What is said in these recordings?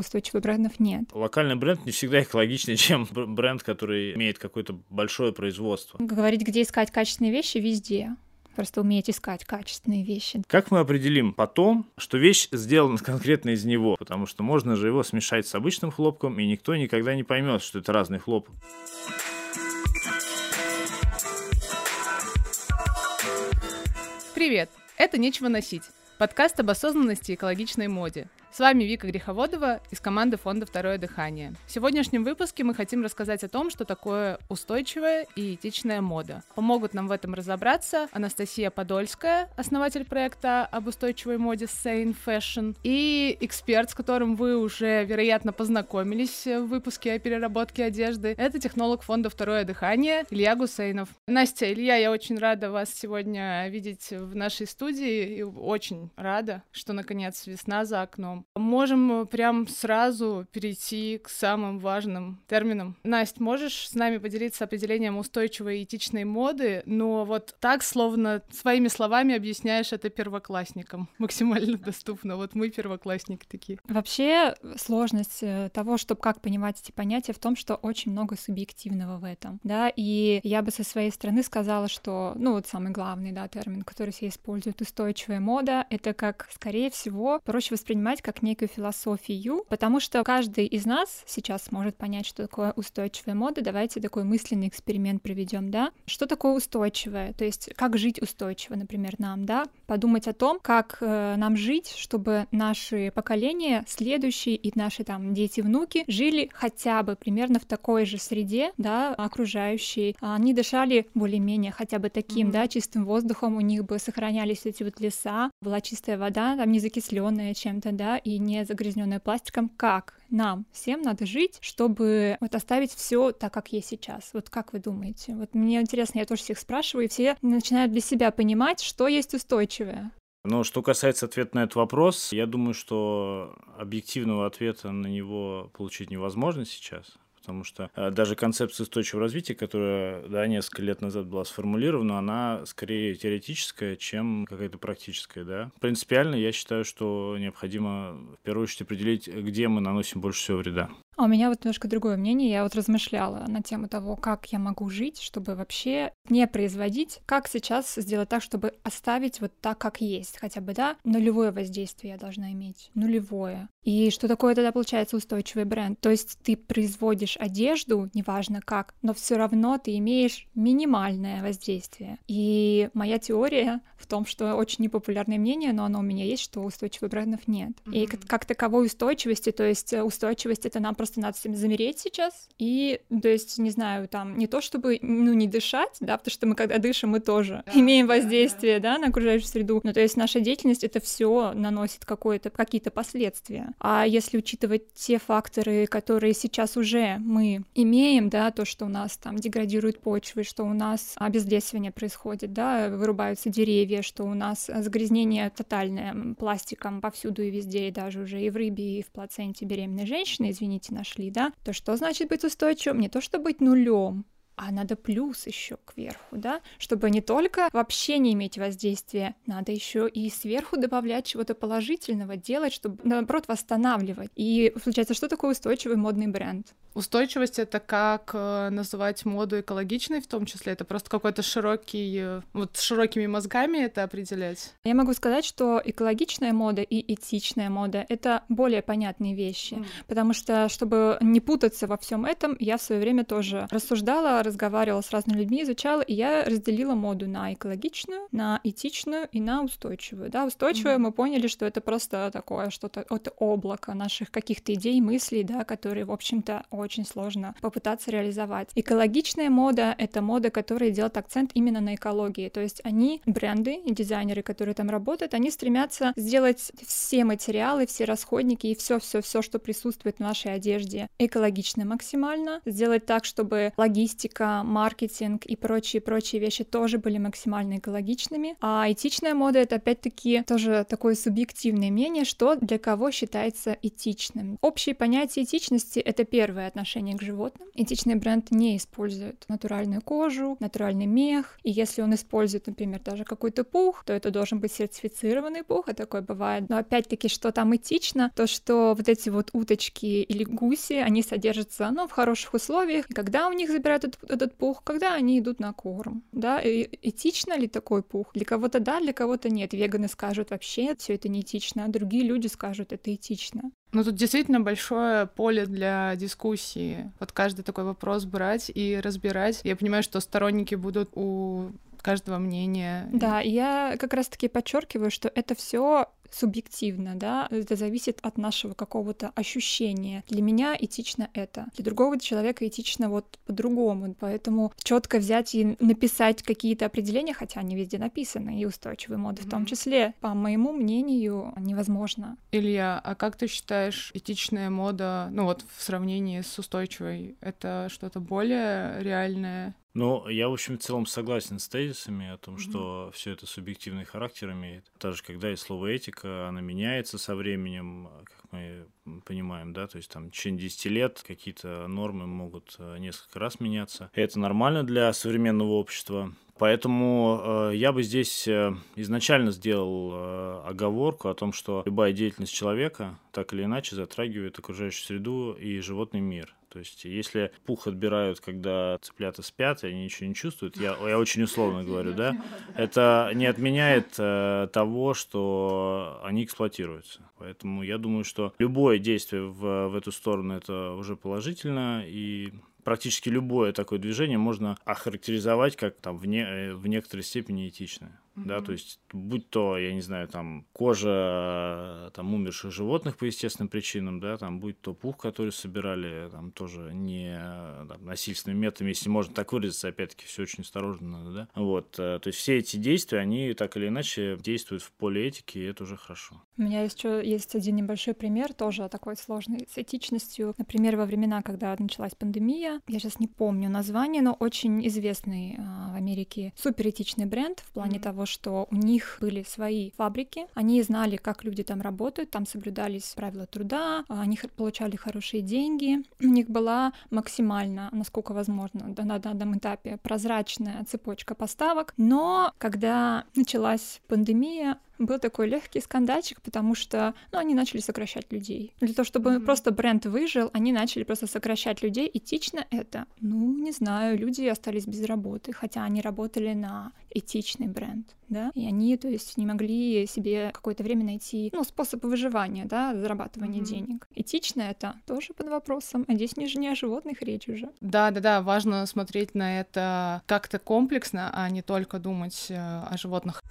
устойчивых брендов нет. Локальный бренд не всегда экологичнее, чем бренд, который имеет какое-то большое производство. Говорить, где искать качественные вещи, везде просто уметь искать качественные вещи. Как мы определим потом, что вещь сделана конкретно из него? Потому что можно же его смешать с обычным хлопком, и никто никогда не поймет, что это разный хлопок. Привет! Это «Нечего носить» – подкаст об осознанности и экологичной моде. С вами Вика Греховодова из команды фонда «Второе дыхание». В сегодняшнем выпуске мы хотим рассказать о том, что такое устойчивая и этичная мода. Помогут нам в этом разобраться Анастасия Подольская, основатель проекта об устойчивой моде Sane Fashion, и эксперт, с которым вы уже, вероятно, познакомились в выпуске о переработке одежды. Это технолог фонда «Второе дыхание» Илья Гусейнов. Настя, Илья, я очень рада вас сегодня видеть в нашей студии и очень рада, что, наконец, весна за окном Можем прям сразу перейти к самым важным терминам. Настя, можешь с нами поделиться определением устойчивой и этичной моды, но вот так, словно своими словами объясняешь это первоклассникам. Максимально доступно. Вот мы первоклассники такие. Вообще сложность э, того, чтобы как понимать эти понятия, в том, что очень много субъективного в этом, да, и я бы со своей стороны сказала, что, ну, вот самый главный, да, термин, который все используют, устойчивая мода, это как, скорее всего, проще воспринимать как некую философию, потому что каждый из нас сейчас сможет понять, что такое устойчивая мода. Давайте такой мысленный эксперимент проведем, да? Что такое устойчивое? То есть как жить устойчиво, например, нам, да? Подумать о том, как э, нам жить, чтобы наши поколения, следующие и наши там дети, внуки жили хотя бы примерно в такой же среде, да, окружающей. Они дышали более-менее хотя бы таким, mm-hmm. да, чистым воздухом, у них бы сохранялись эти вот леса, была чистая вода, там не закисленная чем-то, да, и не загрязненная пластиком, как нам всем надо жить, чтобы вот оставить все так, как есть сейчас. Вот как вы думаете? Вот мне интересно, я тоже всех спрашиваю, и все начинают для себя понимать, что есть устойчивое. Но что касается ответа на этот вопрос, я думаю, что объективного ответа на него получить невозможно сейчас потому что э, даже концепция устойчивого развития, которая да, несколько лет назад была сформулирована, она скорее теоретическая, чем какая-то практическая. Да? Принципиально я считаю, что необходимо в первую очередь определить, где мы наносим больше всего вреда. А у меня вот немножко другое мнение. Я вот размышляла на тему того, как я могу жить, чтобы вообще не производить, как сейчас сделать так, чтобы оставить вот так, как есть. Хотя бы, да, нулевое воздействие я должна иметь. Нулевое. И что такое тогда получается устойчивый бренд? То есть ты производишь одежду, неважно как, но все равно ты имеешь минимальное воздействие. И моя теория в том, что очень непопулярное мнение, но оно у меня есть, что устойчивых брендов нет. Mm-hmm. И как, как таковой устойчивости, то есть устойчивость это нам просто просто надо этим замереть сейчас. И, то есть, не знаю, там, не то чтобы, ну, не дышать, да, потому что мы, когда дышим, мы тоже да, имеем воздействие, да, да. да, на окружающую среду. Ну, то есть, наша деятельность, это все наносит какое-то, какие-то последствия. А если учитывать те факторы, которые сейчас уже мы имеем, да, то, что у нас там деградируют почвы, что у нас обезлесивание происходит, да, вырубаются деревья, что у нас загрязнение тотальное пластиком повсюду и везде, и даже уже и в рыбе, и в плаценте беременной женщины, извините, нашли, да, то что значит быть устойчивым? Не то, что быть нулем, а надо плюс еще кверху, да, чтобы не только вообще не иметь воздействия, надо еще и сверху добавлять чего-то положительного, делать, чтобы наоборот восстанавливать. И получается, что такое устойчивый модный бренд? Устойчивость — это как э, называть моду экологичной в том числе? Это просто какой-то широкий... Э, вот широкими мозгами это определять? Я могу сказать, что экологичная мода и этичная мода — это более понятные вещи, mm. потому что, чтобы не путаться во всем этом, я в свое время тоже рассуждала, разговаривала с разными людьми, изучала, и я разделила моду на экологичную, на этичную и на устойчивую. Да, устойчивую mm. мы поняли, что это просто такое что-то от облака наших каких-то идей, мыслей, да, которые, в общем-то, очень сложно попытаться реализовать. Экологичная мода — это мода, которая делает акцент именно на экологии. То есть они, бренды и дизайнеры, которые там работают, они стремятся сделать все материалы, все расходники и все-все-все, что присутствует в нашей одежде, экологично максимально, сделать так, чтобы логистика косметика, маркетинг и прочие-прочие вещи тоже были максимально экологичными. А этичная мода — это опять-таки тоже такое субъективное мнение, что для кого считается этичным. Общие понятия этичности — это первое отношение к животным. Этичный бренд не использует натуральную кожу, натуральный мех, и если он использует, например, даже какой-то пух, то это должен быть сертифицированный пух, и такое бывает. Но опять-таки, что там этично, то что вот эти вот уточки или гуси, они содержатся, ну, в хороших условиях, и когда у них забирают этот, этот пух, когда они идут на корм, да, и этично ли такой пух? Для кого-то да, для кого-то нет. Веганы скажут вообще, все это не этично, а другие люди скажут, это этично. Ну, тут действительно большое поле для дискуссии. Вот каждый такой вопрос брать и разбирать. Я понимаю, что сторонники будут у каждого мнения. Да, я как раз-таки подчеркиваю, что это все субъективно, да, это зависит от нашего какого-то ощущения. Для меня этично это, для другого человека этично вот по-другому, поэтому четко взять и написать какие-то определения, хотя они везде написаны, и устойчивые моды mm-hmm. в том числе, по моему мнению, невозможно. Илья, а как ты считаешь, этичная мода, ну вот в сравнении с устойчивой, это что-то более реальное? Ну, я, в общем, в целом согласен с тезисами о том, mm-hmm. что все это субъективный характер имеет. Даже когда и слово этика, она меняется со временем, как мы понимаем, да, то есть там в течение 10 лет какие-то нормы могут э, несколько раз меняться. И это нормально для современного общества. Поэтому э, я бы здесь э, изначально сделал э, оговорку о том, что любая деятельность человека так или иначе затрагивает окружающую среду и животный мир. То есть, если пух отбирают, когда цыплята спят, и они ничего не чувствуют, я, я очень условно говорю, да, это не отменяет э, того, что они эксплуатируются. Поэтому я думаю, что любое действие в, в эту сторону это уже положительно, и практически любое такое движение можно охарактеризовать как там в, не, э, в некоторой степени этичное. Mm-hmm. Да, то есть, будь то, я не знаю, там кожа э, там умерших животных по естественным причинам, да, там будь то пух, который собирали, там тоже не там, насильственными методами, если можно так выразиться, опять-таки, все очень осторожно надо, да. Вот, э, то есть все эти действия, они так или иначе действуют в поле этики, и это уже хорошо. У меня есть еще есть один небольшой пример, тоже такой сложный, с этичностью. Например, во времена, когда началась пандемия, я сейчас не помню название, но очень известный в Америке суперэтичный бренд в плане mm-hmm. того, что у них были свои фабрики, они знали, как люди там работают, там соблюдались правила труда, они получали хорошие деньги, у них была максимально, насколько возможно, на данном этапе прозрачная цепочка поставок, но когда началась пандемия, был такой легкий скандальчик, потому что, ну, они начали сокращать людей. Для того, чтобы mm-hmm. просто бренд выжил, они начали просто сокращать людей. Этично это? Ну, не знаю, люди остались без работы, хотя они работали на этичный бренд, да, и они, то есть, не могли себе какое-то время найти, ну, способ выживания, да, зарабатывания mm-hmm. денег. Этично это тоже под вопросом, а здесь не, не о животных речь уже. Да-да-да, важно смотреть на это как-то комплексно, а не только думать э, о животных.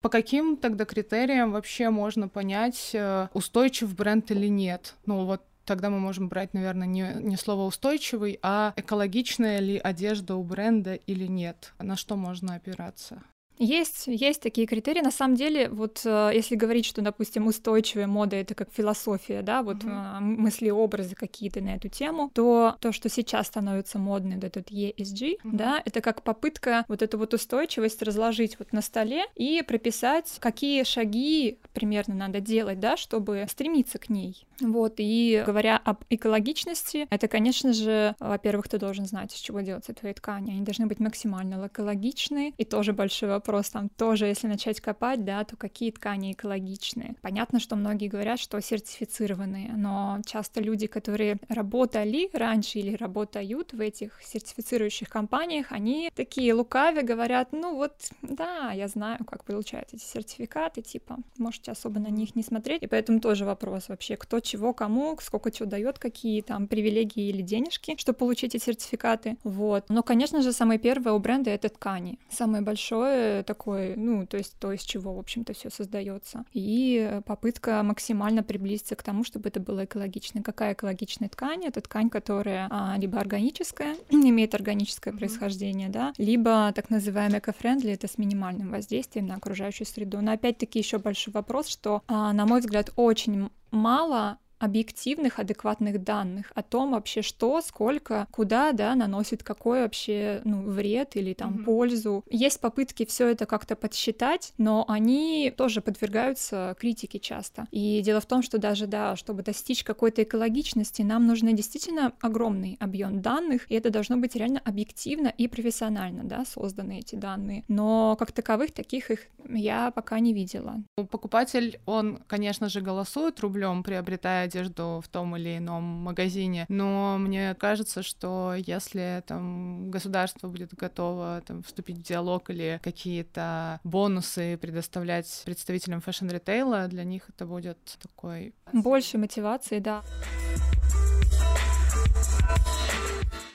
По каким тогда критериям вообще можно понять, э, устойчив бренд или нет? Ну вот тогда мы можем брать, наверное, не, не слово устойчивый, а экологичная ли одежда у бренда или нет. На что можно опираться? Есть, есть такие критерии. На самом деле, вот э, если говорить, что, допустим, устойчивая мода это как философия, да, вот mm-hmm. мысли-образы какие-то на эту тему, то то, что сейчас становится модным, вот этот ESG, mm-hmm. да, это как попытка вот эту вот устойчивость разложить вот на столе и прописать, какие шаги примерно надо делать, да, чтобы стремиться к ней. Вот, и говоря об экологичности, это, конечно же, во-первых, ты должен знать, из чего делаются твои ткани. Они должны быть максимально экологичны, и тоже большой вопрос вопрос, там тоже, если начать копать, да, то какие ткани экологичные. Понятно, что многие говорят, что сертифицированные, но часто люди, которые работали раньше или работают в этих сертифицирующих компаниях, они такие лукавые говорят, ну вот, да, я знаю, как получают эти сертификаты, типа, можете особо на них не смотреть, и поэтому тоже вопрос вообще, кто чего кому, сколько чего дает, какие там привилегии или денежки, чтобы получить эти сертификаты, вот. Но, конечно же, самое первое у бренда — это ткани. Самое большое такой, ну, то есть то, из чего, в общем-то, все создается. И попытка максимально приблизиться к тому, чтобы это было экологично. Какая экологичная ткань? Это ткань, которая а, либо органическая, имеет органическое mm-hmm. происхождение, да, либо так называемый эко-френдли, это с минимальным воздействием на окружающую среду. Но опять-таки еще большой вопрос, что, а, на мой взгляд, очень мало объективных, адекватных данных о том вообще, что, сколько, куда, да, наносит какой вообще, ну, вред или там mm-hmm. пользу. Есть попытки все это как-то подсчитать, но они тоже подвергаются критике часто. И дело в том, что даже, да, чтобы достичь какой-то экологичности, нам нужны действительно огромный объем данных, и это должно быть реально объективно и профессионально, да, созданы эти данные. Но как таковых таких их я пока не видела. Покупатель, он, конечно же, голосует рублем, приобретая одежду в том или ином магазине, но мне кажется, что если там государство будет готово там, вступить в диалог или какие-то бонусы предоставлять представителям фэшн-ритейла, для них это будет такой... Больше мотивации, да.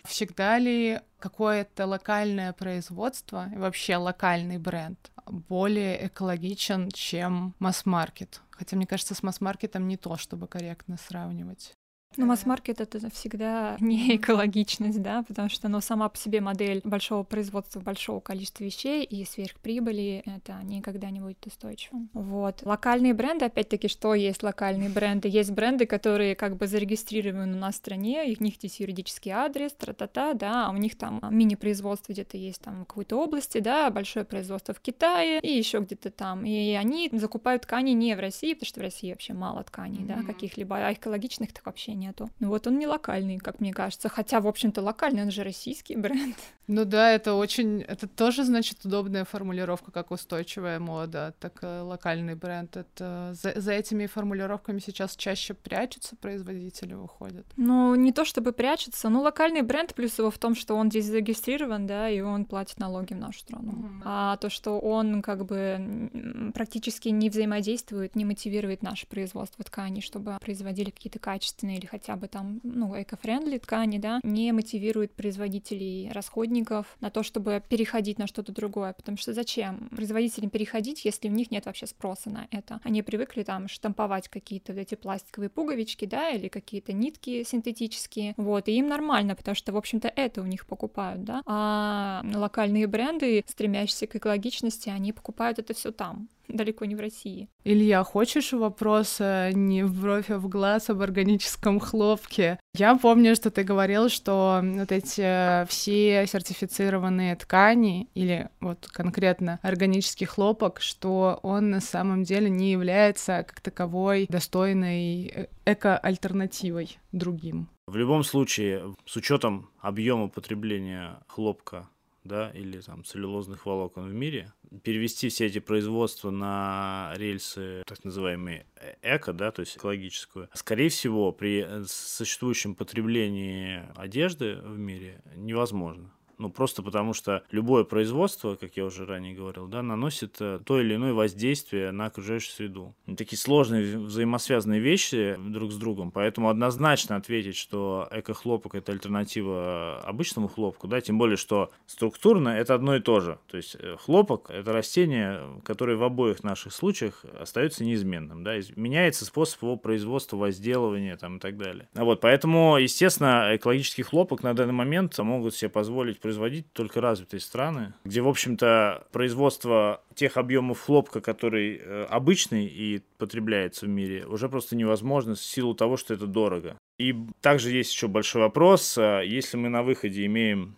Всегда ли какое-то локальное производство, вообще локальный бренд, более экологичен, чем масс-маркет? Хотя, мне кажется, с масс-маркетом не то, чтобы корректно сравнивать. Ну, масс-маркет это всегда не экологичность, да, потому что, ну, сама по себе модель большого производства большого количества вещей и сверхприбыли это никогда не будет устойчивым. Вот. Локальные бренды, опять-таки, что есть локальные бренды? Есть бренды, которые как бы зарегистрированы у нас в стране, у них есть юридический адрес, тра-та-та, да, а у них там мини-производство где-то есть там в какой-то области, да, большое производство в Китае и еще где-то там. И они закупают ткани не в России, потому что в России вообще мало тканей, mm-hmm. да, каких-либо, а экологичных так вообще нет нету. Ну вот он не локальный, как мне кажется. Хотя, в общем-то, локальный, он же российский бренд. Ну да, это очень... Это тоже, значит, удобная формулировка, как устойчивая мода, так и локальный бренд. Это за, за этими формулировками сейчас чаще прячутся производители, выходят. Ну, не то чтобы прячутся, но локальный бренд, плюс его в том, что он здесь зарегистрирован, да, и он платит налоги в нашу страну. Mm-hmm. А то, что он как бы практически не взаимодействует, не мотивирует наше производство тканей, чтобы производили какие-то качественные или хотя бы там, ну, эко-френдли ткани, да, не мотивирует производителей расходников на то, чтобы переходить на что-то другое, потому что зачем производителям переходить, если у них нет вообще спроса на это? Они привыкли там штамповать какие-то вот эти пластиковые пуговички, да, или какие-то нитки синтетические, вот, и им нормально, потому что, в общем-то, это у них покупают, да, а локальные бренды, стремящиеся к экологичности, они покупают это все там, далеко не в России. Илья, хочешь вопрос не в бровь, а в глаз об органическом хлопке? Я помню, что ты говорил, что вот эти э, все сертифицированные ткани или вот конкретно органический хлопок, что он на самом деле не является как таковой достойной э, эко-альтернативой другим. В любом случае, с учетом объема потребления хлопка да, или там целлюлозных волокон в мире, перевести все эти производства на рельсы так называемые эко, да, то есть экологическую, скорее всего, при существующем потреблении одежды в мире невозможно. Ну, просто потому что любое производство, как я уже ранее говорил, да, наносит э, то или иное воздействие на окружающую среду. Такие сложные взаимосвязанные вещи друг с другом, поэтому однозначно ответить, что эко-хлопок – это альтернатива обычному хлопку, да, тем более, что структурно это одно и то же. То есть э, хлопок – это растение, которое в обоих наших случаях остается неизменным, да, меняется способ его производства, возделывания там, и так далее. А вот, поэтому, естественно, экологический хлопок на данный момент могут себе позволить производить только развитые страны, где, в общем-то, производство тех объемов хлопка, который э, обычный и потребляется в мире, уже просто невозможно в силу того, что это дорого. И также есть еще большой вопрос, э, если мы на выходе имеем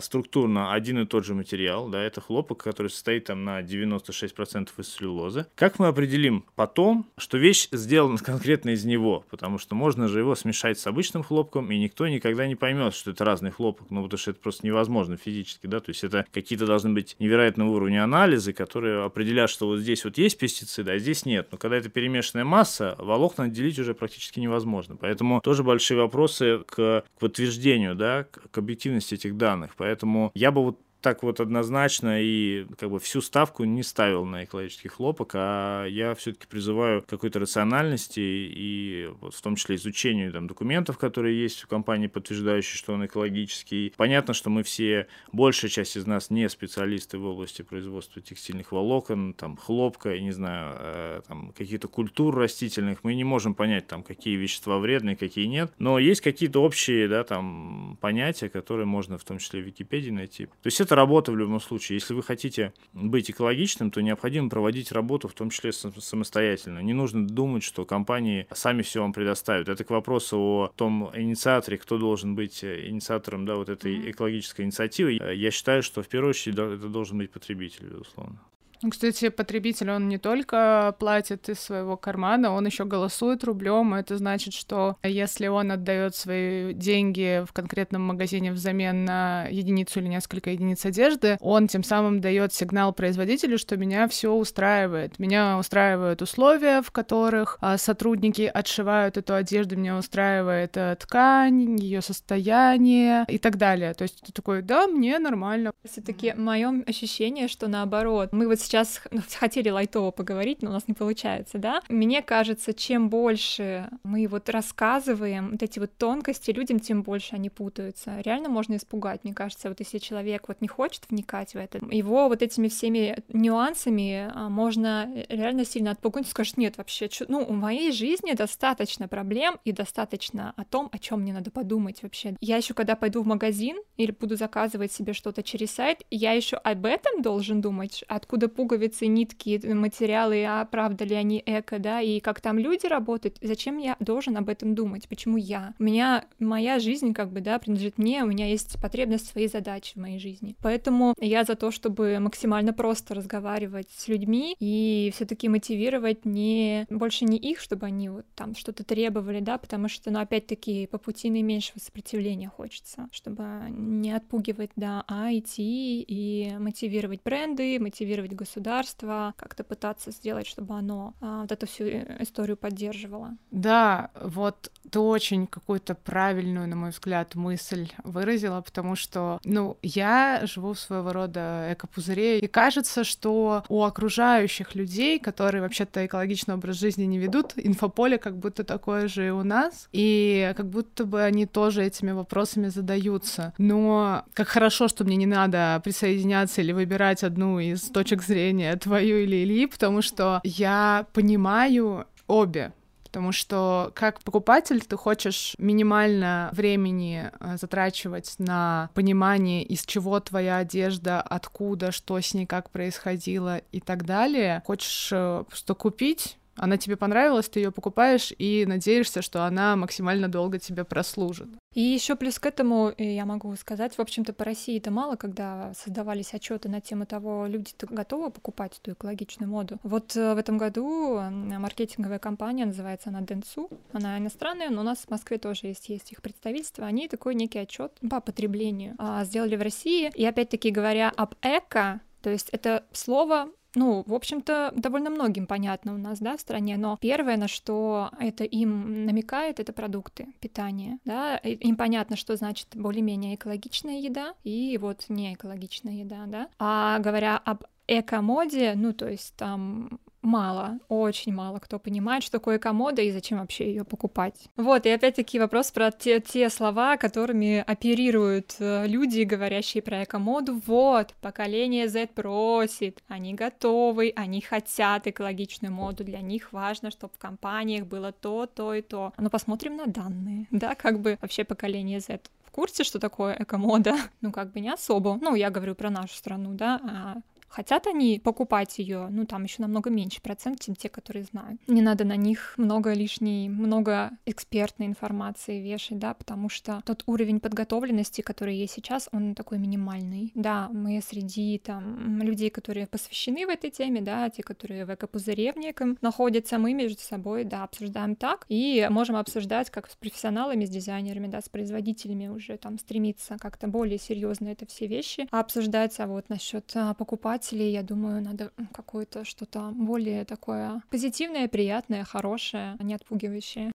структурно один и тот же материал, да, это хлопок, который состоит там на 96% из целлюлозы. Как мы определим потом, что вещь сделана конкретно из него? Потому что можно же его смешать с обычным хлопком, и никто никогда не поймет, что это разный хлопок, ну, потому что это просто невозможно физически, да, то есть это какие-то должны быть невероятного уровня анализы, которые определяют, что вот здесь вот есть пестициды, а здесь нет. Но когда это перемешанная масса, волокна отделить уже практически невозможно. Поэтому тоже большие вопросы к, к подтверждению, да, к объективности этих данных данных. Поэтому я бы вот так вот однозначно и как бы всю ставку не ставил на экологический хлопок, а я все-таки призываю какой-то рациональности и вот в том числе изучению там, документов, которые есть у компании, подтверждающие, что он экологический. Понятно, что мы все, большая часть из нас не специалисты в области производства текстильных волокон, там, хлопка, я не знаю, э, там, каких-то культур растительных. Мы не можем понять, там, какие вещества вредные, какие нет. Но есть какие-то общие, да, там, понятия, которые можно в том числе в Википедии найти. То есть это это работа в любом случае. Если вы хотите быть экологичным, то необходимо проводить работу, в том числе самостоятельно. Не нужно думать, что компании сами все вам предоставят. Это к вопросу о том инициаторе, кто должен быть инициатором да, вот этой экологической инициативы. Я считаю, что в первую очередь это должен быть потребитель, безусловно. Ну, кстати, потребитель, он не только платит из своего кармана, он еще голосует рублем. Это значит, что если он отдает свои деньги в конкретном магазине взамен на единицу или несколько единиц одежды, он тем самым дает сигнал производителю, что меня все устраивает. Меня устраивают условия, в которых а, сотрудники отшивают эту одежду, меня устраивает э, ткань, ее состояние и так далее. То есть ты такой, да, мне нормально. Все-таки мое ощущение, что наоборот, мы вот сейчас ну, хотели лайтово поговорить, но у нас не получается, да? Мне кажется, чем больше мы вот рассказываем вот эти вот тонкости людям, тем больше они путаются. Реально можно испугать, мне кажется, вот если человек вот не хочет вникать в это, его вот этими всеми нюансами а, можно реально сильно отпугнуть, скажет, нет, вообще, чё? ну, у моей жизни достаточно проблем и достаточно о том, о чем мне надо подумать вообще. Я еще когда пойду в магазин или буду заказывать себе что-то через сайт, я еще об этом должен думать, откуда пуговицы, нитки, материалы, а правда ли они эко, да, и как там люди работают, зачем я должен об этом думать, почему я? У меня, моя жизнь как бы, да, принадлежит мне, у меня есть потребность своей задачи в моей жизни. Поэтому я за то, чтобы максимально просто разговаривать с людьми и все таки мотивировать не больше не их, чтобы они вот там что-то требовали, да, потому что, ну, опять-таки, по пути наименьшего сопротивления хочется, чтобы не отпугивать, да, а идти и мотивировать бренды, мотивировать государство, государства, как-то пытаться сделать, чтобы оно а, вот эту всю э, историю поддерживало. Да, вот ты очень какую-то правильную, на мой взгляд, мысль выразила, потому что, ну, я живу в своего рода экопузыре, и кажется, что у окружающих людей, которые вообще-то экологичный образ жизни не ведут, инфополе как будто такое же и у нас, и как будто бы они тоже этими вопросами задаются. Но как хорошо, что мне не надо присоединяться или выбирать одну из точек зрения зрения, твою или Ильи, потому что я понимаю обе потому что как покупатель ты хочешь минимально времени э, затрачивать на понимание, из чего твоя одежда, откуда, что с ней, как происходило и так далее. Хочешь э, что купить, она тебе понравилась, ты ее покупаешь и надеешься, что она максимально долго тебе прослужит. И еще плюс к этому э, я могу сказать, в общем-то, по России это мало, когда создавались отчеты на тему того, люди готовы покупать эту экологичную моду. Вот э, в этом году маркетинговая компания, называется она Денсу, она иностранная, но у нас в Москве тоже есть, есть их представительство, они такой некий отчет по потреблению а, сделали в России. И опять-таки говоря об эко, то есть это слово ну, в общем-то, довольно многим понятно у нас, да, в стране, но первое, на что это им намекает, это продукты питания, да, им понятно, что значит более-менее экологичная еда и вот не экологичная еда, да, а говоря об эко-моде, ну, то есть там мало, очень мало кто понимает, что такое комода и зачем вообще ее покупать. Вот, и опять-таки вопрос про те, те слова, которыми оперируют э, люди, говорящие про экомоду. Вот, поколение Z просит, они готовы, они хотят экологичную моду, для них важно, чтобы в компаниях было то, то и то. Но посмотрим на данные, да, как бы вообще поколение Z в курсе, что такое экомода? Ну, как бы не особо. Ну, я говорю про нашу страну, да, а Хотят они покупать ее, ну там еще намного меньше процент, чем те, которые знают. Не надо на них много лишней, много экспертной информации вешать, да, потому что тот уровень подготовленности, который есть сейчас, он такой минимальный. Да, мы среди там людей, которые посвящены в этой теме, да, те, которые в экопузыре в неком находятся, мы между собой, да, обсуждаем так и можем обсуждать как с профессионалами, с дизайнерами, да, с производителями уже там стремиться как-то более серьезно это все вещи обсуждать, а вот насчет а, покупать читателей, я думаю, надо какое-то что-то более такое позитивное, приятное, хорошее, а не отпугивающее.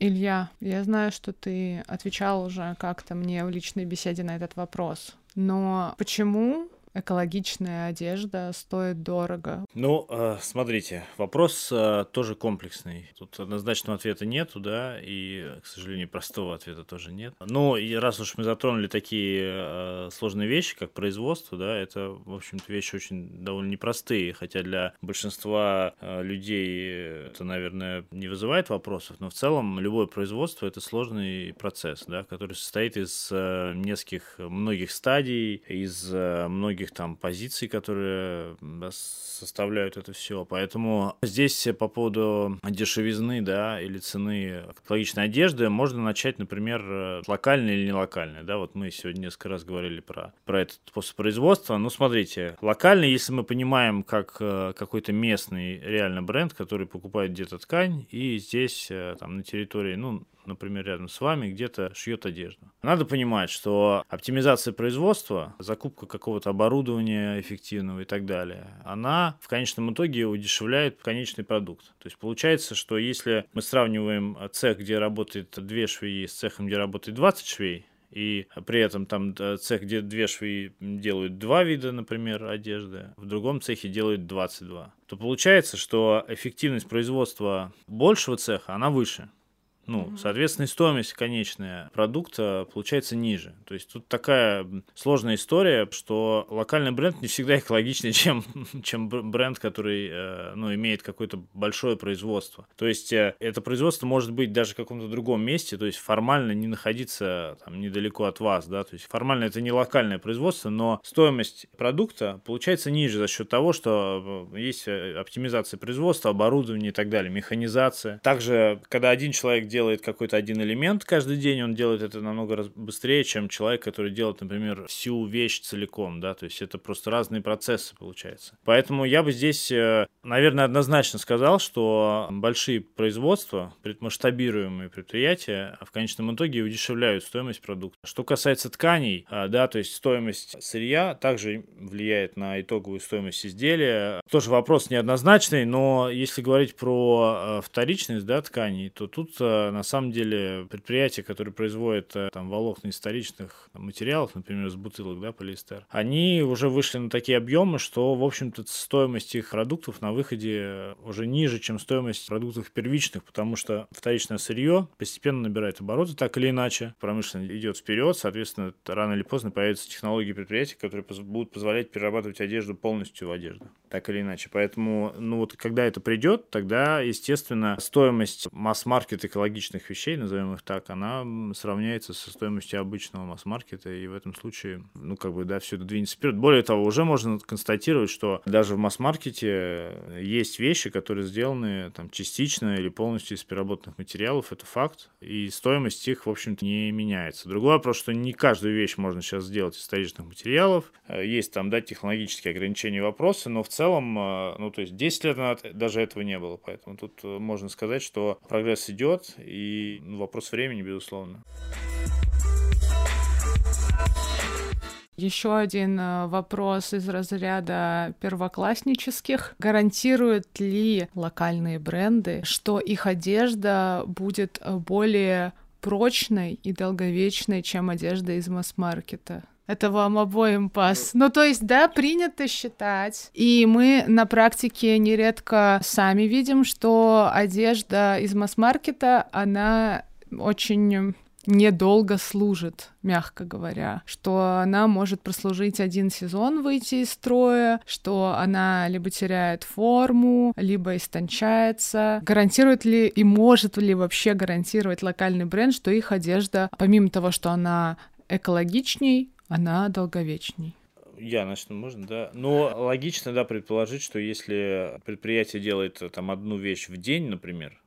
Илья, я знаю, что ты отвечал уже как-то мне в личной беседе на этот вопрос, но почему экологичная одежда стоит дорого? Ну, э, смотрите, вопрос э, тоже комплексный. Тут однозначного ответа нету, да, и, к сожалению, простого ответа тоже нет. Но и раз уж мы затронули такие э, сложные вещи, как производство, да, это, в общем-то, вещи очень довольно непростые, хотя для большинства людей это, наверное, не вызывает вопросов, но в целом любое производство это сложный процесс, да, который состоит из нескольких, многих стадий, из многих там позиций, которые составляют это все. Поэтому здесь по поводу дешевизны, да, или цены экологичной одежды можно начать, например, локальной или не локальной, да, вот мы сегодня несколько раз говорили про, про этот способ производства. Ну, смотрите, локальный, если мы понимаем, как э, какой-то местный реально бренд, который покупает где-то ткань, и здесь, э, там, на территории, ну, например, рядом с вами где-то шьет одежду. Надо понимать, что оптимизация производства, закупка какого-то оборудования эффективного и так далее, она в конечном итоге удешевляет конечный продукт. То есть получается, что если мы сравниваем цех, где работает две швеи, с цехом, где работает 20 швей, и при этом там э, цех, где две швеи делают два вида, например, одежды, в другом цехе делают 22, то получается, что эффективность производства большего цеха, она выше. Ну, соответственно, стоимость конечная продукта получается ниже. То есть тут такая сложная история, что локальный бренд не всегда экологичнее, чем, чем бренд, который э, ну, имеет какое-то большое производство. То есть э, это производство может быть даже в каком-то другом месте, то есть формально не находиться там, недалеко от вас. Да? То есть формально это не локальное производство, но стоимость продукта получается ниже за счет того, что э, есть оптимизация производства, оборудование и так далее, механизация. Также, когда один человек делает делает какой-то один элемент каждый день, он делает это намного быстрее, чем человек, который делает, например, всю вещь целиком, да, то есть это просто разные процессы получается. Поэтому я бы здесь, э, наверное, однозначно сказал, что большие производства, масштабируемые предприятия в конечном итоге удешевляют стоимость продукта. Что касается тканей, э, да, то есть стоимость сырья также влияет на итоговую стоимость изделия. Тоже вопрос неоднозначный, но если говорить про э, вторичность, да, тканей, то тут на самом деле предприятия, которые производят э, там волокна историчных материалов, например, из бутылок, да, полиэстер, они уже вышли на такие объемы, что, в общем-то, стоимость их продуктов на выходе уже ниже, чем стоимость продуктов первичных, потому что вторичное сырье постепенно набирает обороты, так или иначе. Промышленность идет вперед, соответственно, рано или поздно появятся технологии предприятий, которые будут позволять перерабатывать одежду полностью в одежду, так или иначе. Поэтому, ну вот, когда это придет, тогда, естественно, стоимость масс-маркет экологических личных вещей, назовем их так, она сравняется со стоимостью обычного масс-маркета, и в этом случае, ну, как бы, да, все это двинется вперед. Более того, уже можно констатировать, что даже в масс-маркете есть вещи, которые сделаны там частично или полностью из переработанных материалов, это факт, и стоимость их, в общем-то, не меняется. Другой вопрос, что не каждую вещь можно сейчас сделать из вторичных материалов, есть там, да, технологические ограничения вопросы, но в целом, ну, то есть 10 лет назад даже этого не было, поэтому тут можно сказать, что прогресс идет, и ну, вопрос времени, безусловно. Еще один э, вопрос из разряда первокласснических. Гарантируют ли локальные бренды, что их одежда будет э, более прочной и долговечной, чем одежда из масс-маркета? Это вам обоим пас. Ну, то есть, да, принято считать. И мы на практике нередко сами видим, что одежда из масс-маркета, она очень недолго служит, мягко говоря, что она может прослужить один сезон, выйти из строя, что она либо теряет форму, либо истончается. Гарантирует ли и может ли вообще гарантировать локальный бренд, что их одежда, помимо того, что она экологичней, она долговечней. Я начну, можно, да. Но логично, да, предположить, что если предприятие делает там одну вещь в день, например,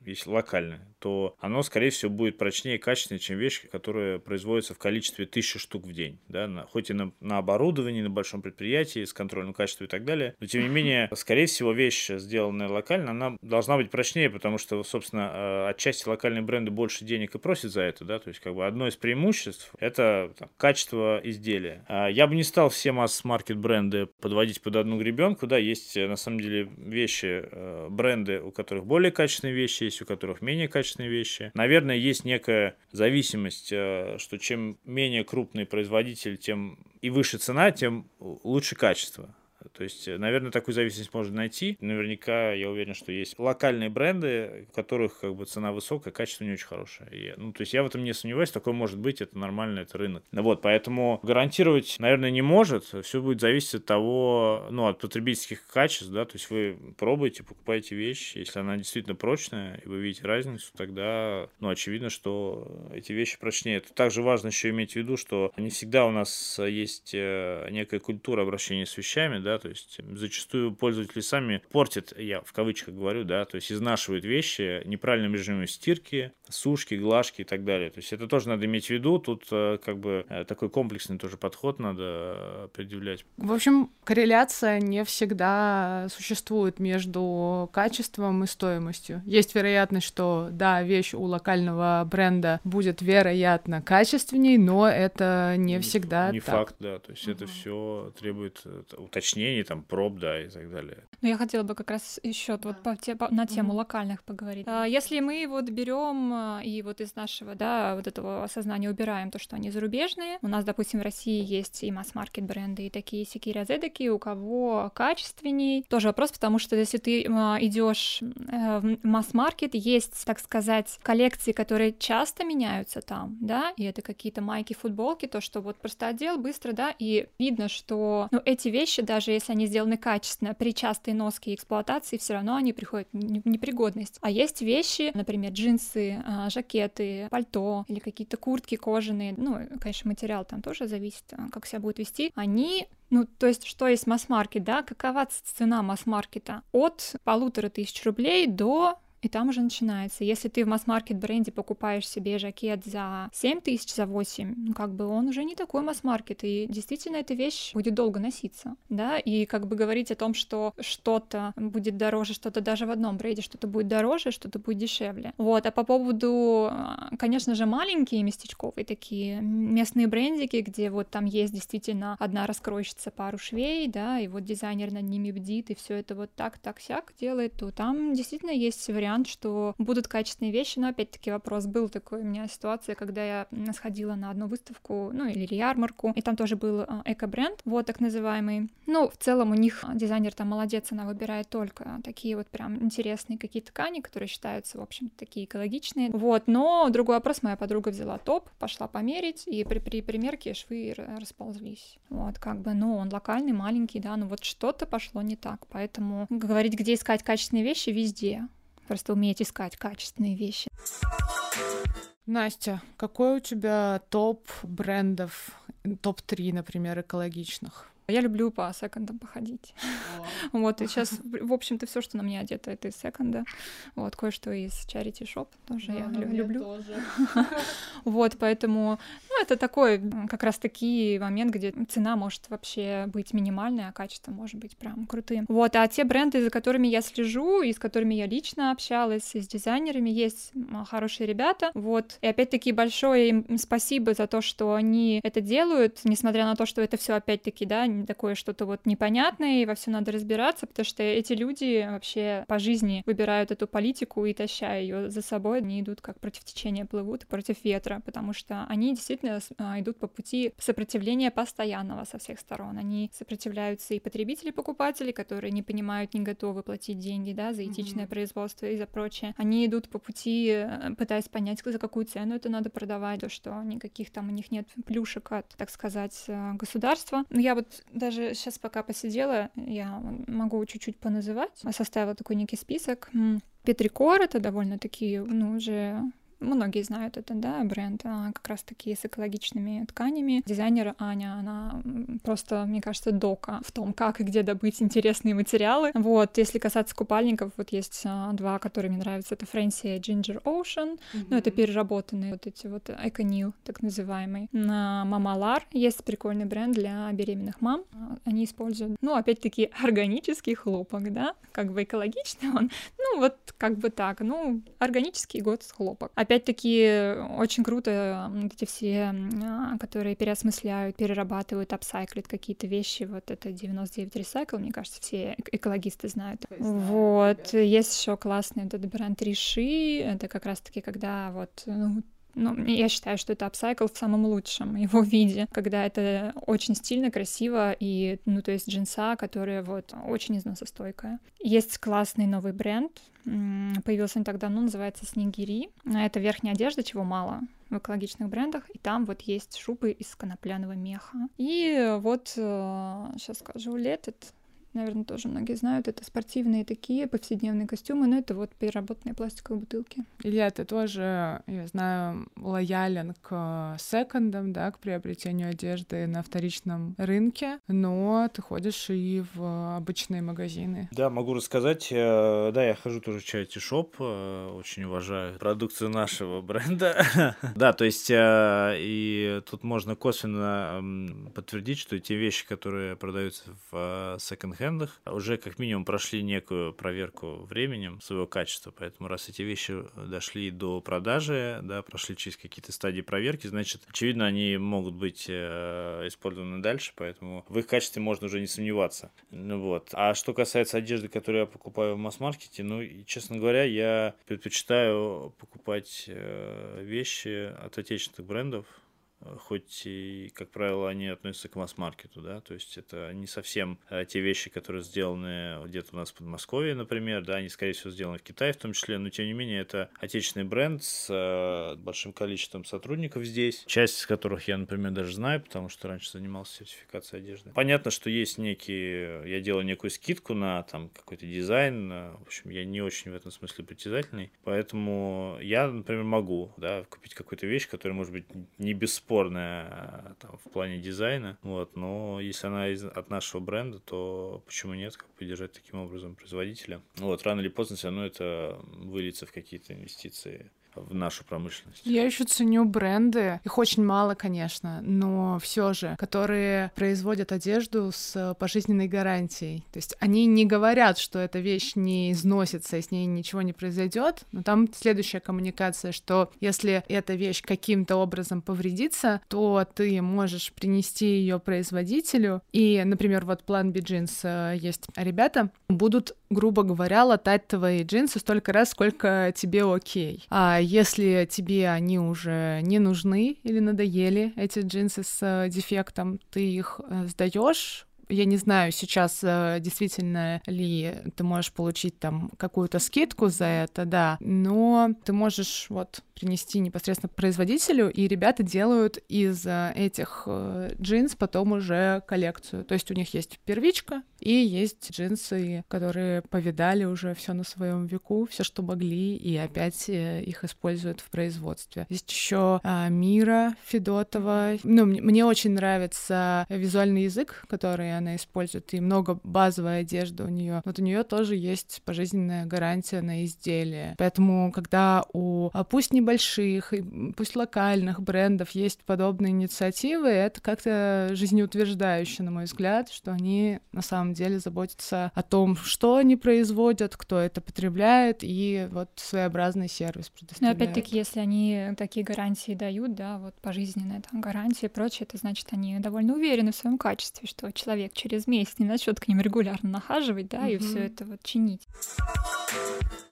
если локальное, то оно, скорее всего, будет прочнее и качественнее, чем вещь, которая производится в количестве тысячи штук в день. Да? На, хоть и на, на оборудовании, на большом предприятии, с контролем качества и так далее. Но, тем не менее, скорее всего, вещь, сделанная локально, она должна быть прочнее, потому что, собственно, э, отчасти локальные бренды больше денег и просят за это. Да? То есть, как бы одно из преимуществ – это там, качество изделия. А я бы не стал все масс-маркет бренды подводить под одну гребенку. Да, есть, э, на самом деле, вещи, э, бренды, у которых более качественные вещи есть у которых менее качественные вещи. Наверное, есть некая зависимость, э, что чем менее крупный производитель, тем и выше цена, тем лучше качество. То есть, э, наверное, такую зависимость можно найти. Наверняка, я уверен, что есть локальные бренды, у которых как бы цена высокая, качество не очень хорошее. И, ну, то есть я в этом не сомневаюсь, такое может быть, это нормально, это рынок. Вот, поэтому гарантировать, наверное, не может. Все будет зависеть от того, ну, от потребительских качеств, да, то есть вы пробуете, покупаете вещь, если она действительно прочная, и вы видите разницу, тогда, ну, очевидно, что эти вещи прочнее. Это также важно еще иметь в виду, что не всегда у нас есть э, некая культура обращения с вещами, да, то есть зачастую пользователи сами портят, я в кавычках говорю, да, то есть изнашивают вещи неправильным режимом стирки, сушки, глажки и так далее. То есть это тоже надо иметь в виду, тут э, как бы э, такой комплексный тоже подход надо определять. В общем, корреляция не всегда существует между качеством и стоимостью. Есть вероятность, что да, вещь у локального бренда будет вероятно качественней, но это не всегда не так. факт, да, то есть угу. это все требует э, уточнения изменений, там, проб, да, и так далее. Ну, я хотела бы как раз еще вот по, по, на тему mm-hmm. локальных поговорить. А, если мы вот берем а, и вот из нашего, да, вот этого осознания убираем то, что они зарубежные, у нас, допустим, в России есть и масс-маркет бренды, и такие сякие розетки, у кого качественней. Тоже вопрос, потому что если ты а, идешь э, в масс-маркет, есть, так сказать, коллекции, которые часто меняются там, да, и это какие-то майки, футболки, то, что вот просто одел быстро, да, и видно, что, ну, эти вещи, даже если они сделаны качественно, при частой носке и эксплуатации, все равно они приходят в непригодность. А есть вещи, например, джинсы, а, жакеты, пальто или какие-то куртки кожаные, ну, конечно, материал там тоже зависит, а, как себя будет вести, они ну, то есть, что есть масс-маркет, да? Какова цена масс-маркета? От полутора тысяч рублей до и там уже начинается. Если ты в масс-маркет бренде покупаешь себе жакет за 7 тысяч, за 8, ну, как бы он уже не такой масс-маркет, и действительно эта вещь будет долго носиться, да, и как бы говорить о том, что что-то будет дороже, что-то даже в одном бренде, что-то будет дороже, что-то будет дешевле. Вот, а по поводу, а, конечно же, маленькие местечковые такие местные брендики, где вот там есть действительно одна раскройщица, пару швей, да, и вот дизайнер над ними бдит, и все это вот так, так, сяк делает, то там действительно есть вариант вариант, что будут качественные вещи, но опять-таки вопрос был такой у меня ситуация, когда я сходила на одну выставку, ну или ярмарку, и там тоже был а, эко-бренд, вот так называемый. Ну, в целом у них дизайнер там молодец, она выбирает только такие вот прям интересные какие-то ткани, которые считаются, в общем такие экологичные. Вот, но другой вопрос, моя подруга взяла топ, пошла померить, и при, при примерке швы расползлись. Вот, как бы, ну, он локальный, маленький, да, но вот что-то пошло не так, поэтому говорить, где искать качественные вещи, везде. Просто уметь искать качественные вещи. Настя, какой у тебя топ брендов, топ-3, например, экологичных? Я люблю по секондам походить. вот, и сейчас, в общем-то, все, что на мне одето, это из секонда. Вот, кое-что из Charity Shop тоже я люблю. вот, поэтому, ну, это такой как раз-таки момент, где цена может вообще быть минимальной, а качество может быть прям крутым. Вот, а те бренды, за которыми я слежу, и с которыми я лично общалась, и с дизайнерами, есть хорошие ребята, вот. И опять-таки большое им спасибо за то, что они это делают, несмотря на то, что это все опять-таки, да, такое что-то вот непонятное, и во все надо разбираться, потому что эти люди вообще по жизни выбирают эту политику и тащая ее за собой, они идут как против течения плывут, против ветра, потому что они действительно а, идут по пути сопротивления постоянного со всех сторон. Они сопротивляются и потребители, и покупатели, которые не понимают, не готовы платить деньги, да, за этичное mm-hmm. производство и за прочее. Они идут по пути, э, пытаясь понять, за какую цену это надо продавать, то, что никаких там у них нет плюшек от, так сказать, э, государства. Я вот даже сейчас пока посидела, я могу чуть-чуть поназывать. Составила такой некий список. Петрикор — это довольно-таки, ну, уже Многие знают это, да, бренд а, как раз-таки с экологичными тканями. Дизайнер Аня, она просто, мне кажется, дока в том, как и где добыть интересные материалы. Вот, если касаться купальников, вот есть а, два, которые мне нравятся. Это Фрэнси Ginger Ocean, mm-hmm. ну, это переработанные вот эти вот Эконил, так называемый. На Мамалар есть прикольный бренд для беременных мам. Они используют, ну, опять-таки, органический хлопок, да, как бы экологичный он, ну, вот как бы так, ну, органический год с хлопок. Опять опять-таки, очень круто вот эти все, которые переосмысляют, перерабатывают, апсайклят какие-то вещи. Вот это 99 Recycle, мне кажется, все экологисты знают. Вот. Есть еще классный вот этот бренд Риши. Это как раз-таки, когда вот ну, ну, я считаю, что это апсайкл в самом лучшем его виде, когда это очень стильно, красиво и, ну, то есть джинса, которая вот очень износостойкая. Есть классный новый бренд, появился не так давно, называется Снегири. Это верхняя одежда, чего мало в экологичных брендах, и там вот есть шубы из конопляного меха. И вот, сейчас э, скажу, летет наверное, тоже многие знают, это спортивные такие повседневные костюмы, но это вот переработанные пластиковые бутылки. Илья, ты тоже, я знаю, лоялен к секондам, да, к приобретению одежды на вторичном рынке, но ты ходишь и в обычные магазины. Да, могу рассказать. Э, да, я хожу тоже в Charity Shop, э, очень уважаю продукцию нашего бренда. Да, то есть э, и тут можно косвенно подтвердить, что те вещи, которые продаются в секонд секонд-хендах уже как минимум прошли некую проверку временем своего качества, поэтому раз эти вещи дошли до продажи, да, прошли через какие-то стадии проверки, значит, очевидно, они могут быть э, использованы дальше, поэтому в их качестве можно уже не сомневаться. Ну вот. А что касается одежды, которую я покупаю в масс-маркете, ну, честно говоря, я предпочитаю покупать э, вещи от отечественных брендов, хоть и, как правило, они относятся к масс-маркету, да, то есть это не совсем э, те вещи, которые сделаны где-то у нас в Подмосковье, например, да, они, скорее всего, сделаны в Китае в том числе, но, тем не менее, это отечественный бренд с э, большим количеством сотрудников здесь, часть из которых я, например, даже знаю, потому что раньше занимался сертификацией одежды. Понятно, что есть некие, я делаю некую скидку на там какой-то дизайн, в общем, я не очень в этом смысле притязательный, поэтому я, например, могу, да, купить какую-то вещь, которая, может быть, не бесспорно бесспорная э, там, в плане дизайна, вот, но если она из, от нашего бренда, то почему нет, как поддержать таким образом производителя. Вот, рано или поздно все равно это выльется в какие-то инвестиции в нашу промышленность. Я еще ценю бренды, их очень мало, конечно, но все же, которые производят одежду с пожизненной гарантией. То есть они не говорят, что эта вещь не износится и с ней ничего не произойдет, но там следующая коммуникация, что если эта вещь каким-то образом повредится, то ты можешь принести ее производителю, и, например, вот план B-Jeans э, есть ребята, будут, грубо говоря, латать твои джинсы столько раз, сколько тебе окей. А если тебе они уже не нужны или надоели, эти джинсы с э, дефектом, ты их э, сдаешь я не знаю сейчас э, действительно ли ты можешь получить там какую-то скидку за это, да, но ты можешь вот принести непосредственно производителю, и ребята делают из этих джинс потом уже коллекцию. То есть у них есть первичка, и есть джинсы, которые повидали уже все на своем веку, все, что могли, и опять э, их используют в производстве. Есть еще а, Мира Федотова. Ну, мне очень нравится визуальный язык, который она использует, и много базовой одежды у нее. Вот у нее тоже есть пожизненная гарантия на изделие. Поэтому, когда у а, пусть небольших, пусть локальных брендов есть подобные инициативы, это как-то жизнеутверждающе, на мой взгляд, что они на самом деле заботиться о том, что они производят, кто это потребляет, и вот своеобразный сервис предоставляют. Но опять-таки, если они такие гарантии дают, да, вот пожизненные там гарантии и прочее, это значит, они довольно уверены в своем качестве, что человек через месяц не начнет к ним регулярно нахаживать, да, mm-hmm. и все это вот чинить.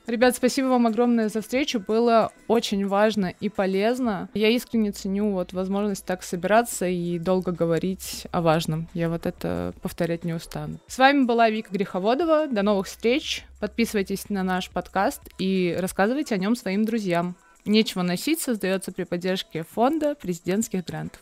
Ребят, спасибо вам огромное за встречу. Было очень важно и полезно. Я искренне ценю вот возможность так собираться и долго говорить о важном. Я вот это повторять не устану. С вами была Вика Греховодова. До новых встреч. Подписывайтесь на наш подкаст и рассказывайте о нем своим друзьям. Нечего носить создается при поддержке фонда президентских грантов.